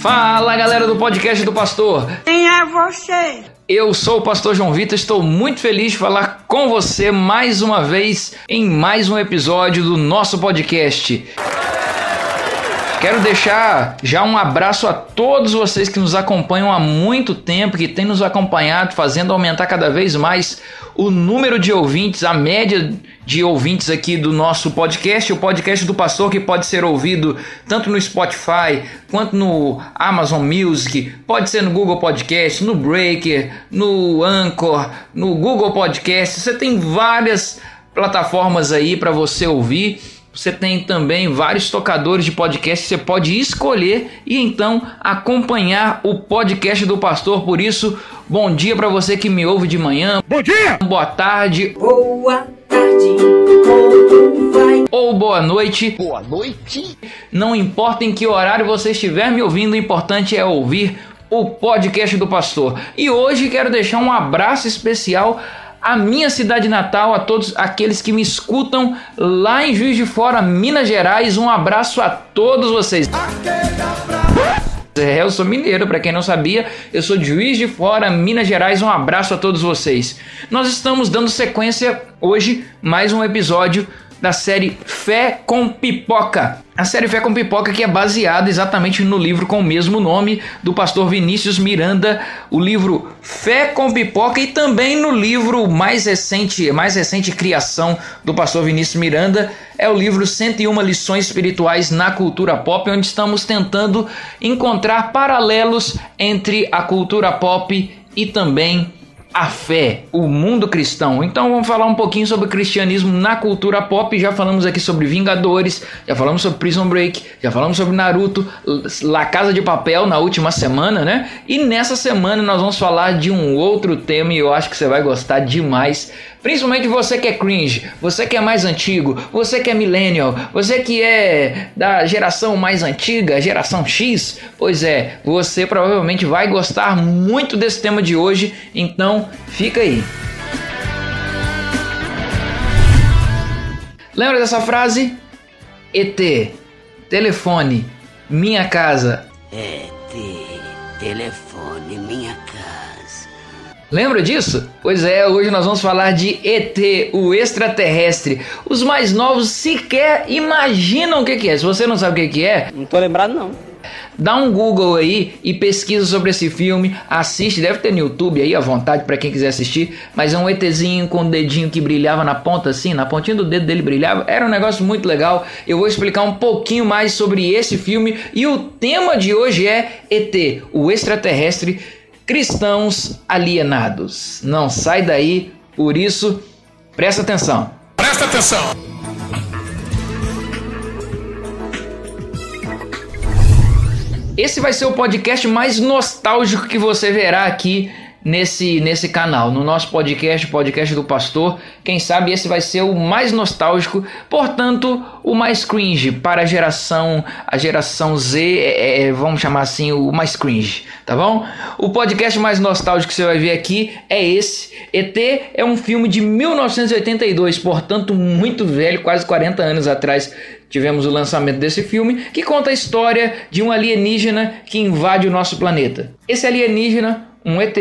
Fala galera do podcast do Pastor. Quem é você? Eu sou o Pastor João Vitor, estou muito feliz de falar com você mais uma vez em mais um episódio do nosso podcast. Quero deixar já um abraço a todos vocês que nos acompanham há muito tempo, que têm nos acompanhado, fazendo aumentar cada vez mais o número de ouvintes, a média de ouvintes aqui do nosso podcast, o podcast do pastor que pode ser ouvido tanto no Spotify quanto no Amazon Music, pode ser no Google Podcast, no Breaker, no Anchor, no Google Podcast. Você tem várias plataformas aí para você ouvir. Você tem também vários tocadores de podcast que você pode escolher e então acompanhar o podcast do pastor. Por isso, bom dia para você que me ouve de manhã. Bom dia! Boa tarde. Boa tarde, como vai? Ou boa noite. Boa noite! Não importa em que horário você estiver me ouvindo, o importante é ouvir o podcast do pastor. E hoje quero deixar um abraço especial à minha cidade natal, a todos aqueles que me escutam lá em Juiz de Fora, Minas Gerais. Um abraço a todos vocês. É, eu sou mineiro, para quem não sabia, eu sou de Juiz de Fora, Minas Gerais. Um abraço a todos vocês. Nós estamos dando sequência hoje mais um episódio da série Fé com Pipoca. A série Fé com Pipoca que é baseada exatamente no livro com o mesmo nome do pastor Vinícius Miranda, o livro Fé com Pipoca e também no livro mais recente, mais recente criação do pastor Vinícius Miranda, é o livro 101 lições espirituais na cultura pop, onde estamos tentando encontrar paralelos entre a cultura pop e também a fé, o mundo cristão. Então vamos falar um pouquinho sobre cristianismo na cultura pop. Já falamos aqui sobre Vingadores, já falamos sobre Prison Break, já falamos sobre Naruto, La Casa de Papel na última semana, né? E nessa semana nós vamos falar de um outro tema e eu acho que você vai gostar demais. Principalmente você que é cringe, você que é mais antigo, você que é millennial, você que é da geração mais antiga, geração X, pois é, você provavelmente vai gostar muito desse tema de hoje, então fica aí. Lembra dessa frase? ET, telefone, minha casa. ET, telefone, minha casa. Lembra disso? Pois é, hoje nós vamos falar de ET, o extraterrestre. Os mais novos sequer imaginam o que que é. Se você não sabe o que que é, Não tô lembrado, não. Dá um Google aí e pesquisa sobre esse filme, assiste, deve ter no YouTube aí à vontade para quem quiser assistir, mas é um ETzinho com o dedinho que brilhava na ponta assim, na pontinha do dedo dele brilhava, era um negócio muito legal. Eu vou explicar um pouquinho mais sobre esse filme e o tema de hoje é ET, o extraterrestre, cristãos alienados. Não sai daí, por isso presta atenção. Presta atenção! Esse vai ser o podcast mais nostálgico que você verá aqui nesse, nesse canal, no nosso podcast, podcast do pastor. Quem sabe esse vai ser o mais nostálgico, portanto, o mais cringe para a geração, a geração Z, é, é, vamos chamar assim, o mais cringe, tá bom? O podcast mais nostálgico que você vai ver aqui é esse. ET é um filme de 1982, portanto, muito velho, quase 40 anos atrás tivemos o lançamento desse filme, que conta a história de um alienígena que invade o nosso planeta. Esse alienígena, um ET,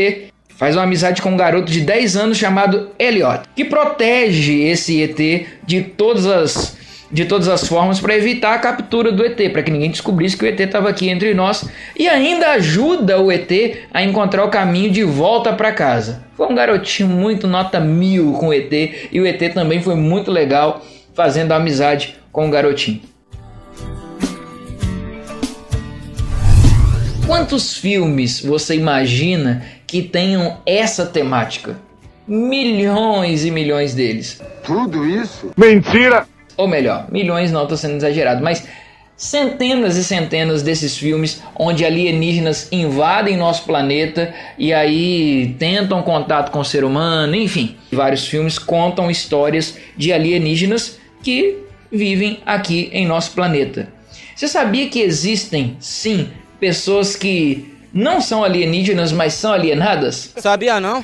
faz uma amizade com um garoto de 10 anos chamado Elliot, que protege esse ET de todas as de todas as formas para evitar a captura do ET, para que ninguém descobrisse que o ET estava aqui entre nós e ainda ajuda o ET a encontrar o caminho de volta para casa. Foi um garotinho muito nota mil com o ET e o ET também foi muito legal fazendo amizade com o garotinho. Quantos filmes você imagina que tenham essa temática? Milhões e milhões deles. Tudo isso? Mentira! Ou melhor, milhões não estou sendo exagerado, mas centenas e centenas desses filmes onde alienígenas invadem nosso planeta e aí tentam contato com o ser humano, enfim. Vários filmes contam histórias de alienígenas que vivem aqui em nosso planeta. Você sabia que existem, sim, pessoas que não são alienígenas, mas são alienadas? Sabia não?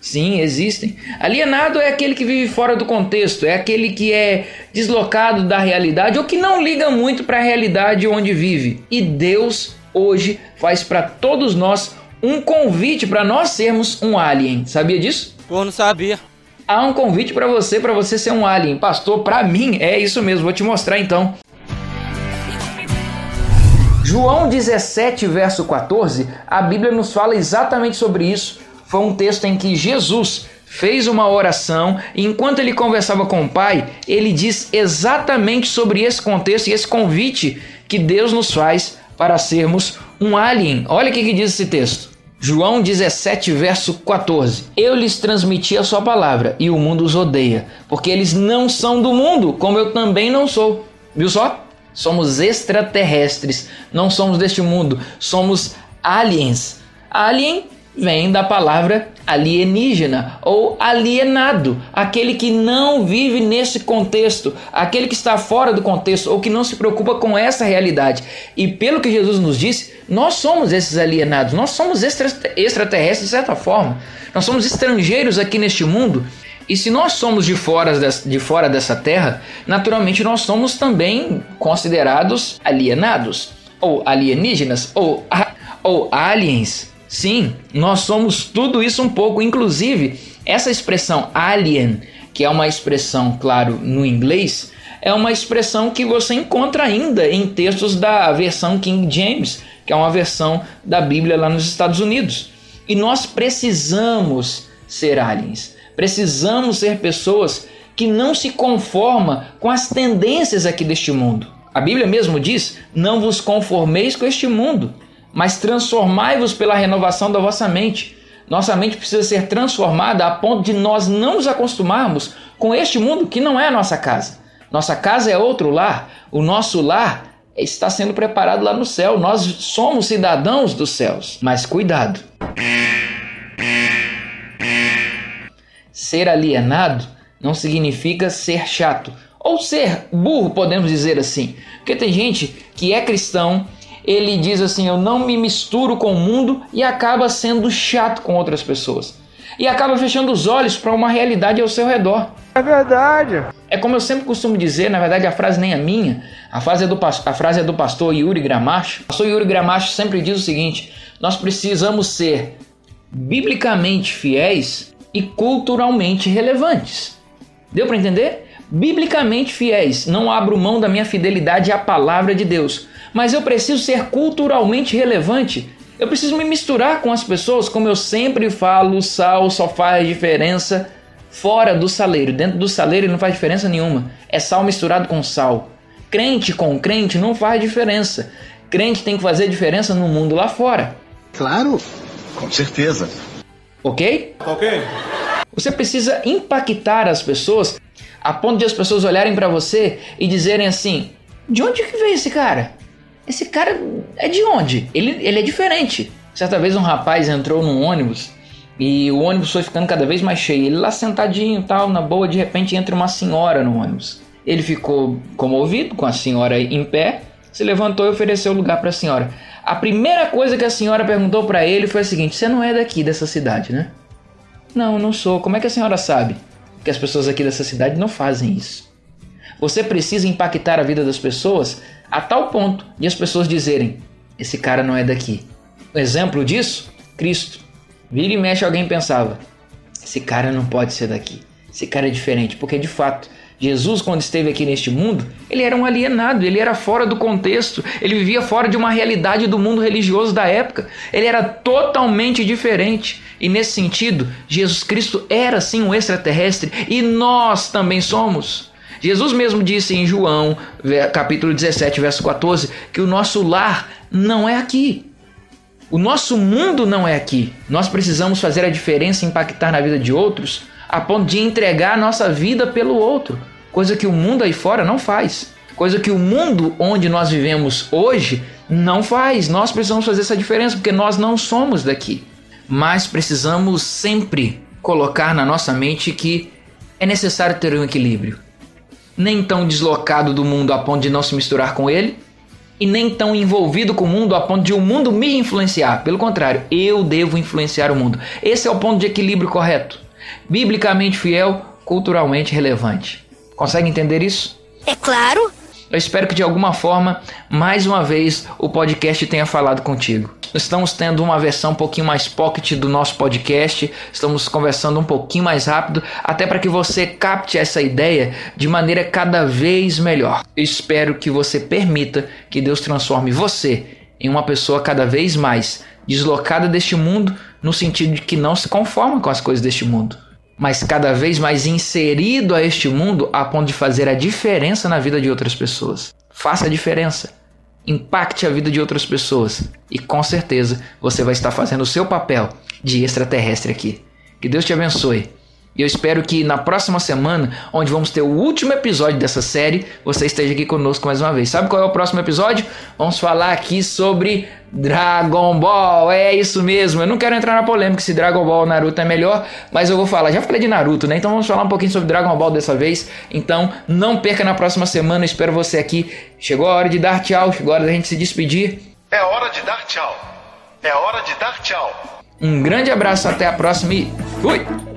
Sim, existem. Alienado é aquele que vive fora do contexto, é aquele que é deslocado da realidade ou que não liga muito para a realidade onde vive. E Deus hoje faz para todos nós um convite para nós sermos um alien. Sabia disso? Pô, não sabia. Há um convite para você, para você ser um alien. Pastor, para mim é isso mesmo. Vou te mostrar então. João 17, verso 14, a Bíblia nos fala exatamente sobre isso. Foi um texto em que Jesus fez uma oração e enquanto ele conversava com o Pai, ele diz exatamente sobre esse contexto e esse convite que Deus nos faz para sermos um alien. Olha o que, que diz esse texto. João 17, verso 14. Eu lhes transmiti a sua palavra e o mundo os odeia, porque eles não são do mundo, como eu também não sou. Viu só? Somos extraterrestres, não somos deste mundo, somos aliens. Alien vem da palavra alienígena ou alienado, aquele que não vive nesse contexto, aquele que está fora do contexto ou que não se preocupa com essa realidade. E pelo que Jesus nos disse, nós somos esses alienados, nós somos extra extraterrestres de certa forma, nós somos estrangeiros aqui neste mundo e se nós somos de fora, de fora dessa terra, naturalmente nós somos também considerados alienados, ou alienígenas, ou, ou aliens. Sim, nós somos tudo isso um pouco. Inclusive, essa expressão alien, que é uma expressão, claro, no inglês, é uma expressão que você encontra ainda em textos da versão King James, que é uma versão da Bíblia lá nos Estados Unidos. E nós precisamos ser aliens. Precisamos ser pessoas que não se conformam com as tendências aqui deste mundo. A Bíblia mesmo diz: "Não vos conformeis com este mundo, mas transformai-vos pela renovação da vossa mente". Nossa mente precisa ser transformada a ponto de nós não nos acostumarmos com este mundo que não é a nossa casa. Nossa casa é outro lar. O nosso lar está sendo preparado lá no céu. Nós somos cidadãos dos céus. Mas cuidado. Ser alienado não significa ser chato ou ser burro, podemos dizer assim. Porque tem gente que é cristão, ele diz assim: Eu não me misturo com o mundo e acaba sendo chato com outras pessoas. E acaba fechando os olhos para uma realidade ao seu redor. É verdade. É como eu sempre costumo dizer, na verdade a frase nem é minha, a frase é do, a frase é do pastor Yuri Gramacho. O pastor Yuri Gramacho sempre diz o seguinte: nós precisamos ser biblicamente fiéis e culturalmente relevantes. Deu para entender? Biblicamente fiéis, não abro mão da minha fidelidade à palavra de Deus, mas eu preciso ser culturalmente relevante. Eu preciso me misturar com as pessoas, como eu sempre falo, o sal só faz diferença fora do saleiro. Dentro do saleiro não faz diferença nenhuma. É sal misturado com sal. Crente com crente não faz diferença. Crente tem que fazer diferença no mundo lá fora. Claro, com certeza. Ok? Ok. Você precisa impactar as pessoas a ponto de as pessoas olharem para você e dizerem assim: de onde que veio esse cara? Esse cara é de onde? Ele, ele é diferente. Certa vez um rapaz entrou num ônibus e o ônibus foi ficando cada vez mais cheio. Ele lá sentadinho tal, na boa, de repente entra uma senhora no ônibus. Ele ficou comovido com a senhora em pé, se levantou e ofereceu lugar para a senhora. A primeira coisa que a senhora perguntou para ele foi a seguinte: Você não é daqui dessa cidade, né? Não, não sou. Como é que a senhora sabe? Que as pessoas aqui dessa cidade não fazem isso. Você precisa impactar a vida das pessoas a tal ponto de as pessoas dizerem: Esse cara não é daqui. Um exemplo disso? Cristo. Vira e mexe, alguém pensava: Esse cara não pode ser daqui. Esse cara é diferente, porque de fato Jesus, quando esteve aqui neste mundo, ele era um alienado, ele era fora do contexto, ele vivia fora de uma realidade do mundo religioso da época. Ele era totalmente diferente. E nesse sentido, Jesus Cristo era sim um extraterrestre e nós também somos. Jesus mesmo disse em João, capítulo 17, verso 14, que o nosso lar não é aqui. O nosso mundo não é aqui. Nós precisamos fazer a diferença e impactar na vida de outros a ponto de entregar a nossa vida pelo outro coisa que o mundo aí fora não faz, coisa que o mundo onde nós vivemos hoje não faz. Nós precisamos fazer essa diferença porque nós não somos daqui, mas precisamos sempre colocar na nossa mente que é necessário ter um equilíbrio. Nem tão deslocado do mundo a ponto de não se misturar com ele, e nem tão envolvido com o mundo a ponto de o mundo me influenciar. Pelo contrário, eu devo influenciar o mundo. Esse é o ponto de equilíbrio correto. Biblicamente fiel, culturalmente relevante. Consegue entender isso? É claro. Eu espero que de alguma forma, mais uma vez, o podcast tenha falado contigo. Estamos tendo uma versão um pouquinho mais pocket do nosso podcast, estamos conversando um pouquinho mais rápido, até para que você capte essa ideia de maneira cada vez melhor. Eu espero que você permita que Deus transforme você em uma pessoa cada vez mais deslocada deste mundo, no sentido de que não se conforma com as coisas deste mundo, mas cada vez mais inserido a este mundo a ponto de fazer a diferença na vida de outras pessoas. Faça a diferença. Impacte a vida de outras pessoas. E com certeza você vai estar fazendo o seu papel de extraterrestre aqui. Que Deus te abençoe. E eu espero que na próxima semana, onde vamos ter o último episódio dessa série, você esteja aqui conosco mais uma vez. Sabe qual é o próximo episódio? Vamos falar aqui sobre Dragon Ball. É isso mesmo. Eu não quero entrar na polêmica se Dragon Ball ou Naruto é melhor, mas eu vou falar. Já falei de Naruto, né? Então vamos falar um pouquinho sobre Dragon Ball dessa vez. Então não perca na próxima semana. Eu espero você aqui. Chegou a hora de dar tchau. Chegou a hora da gente se despedir. É hora de dar tchau. É hora de dar tchau. Um grande abraço, até a próxima e fui!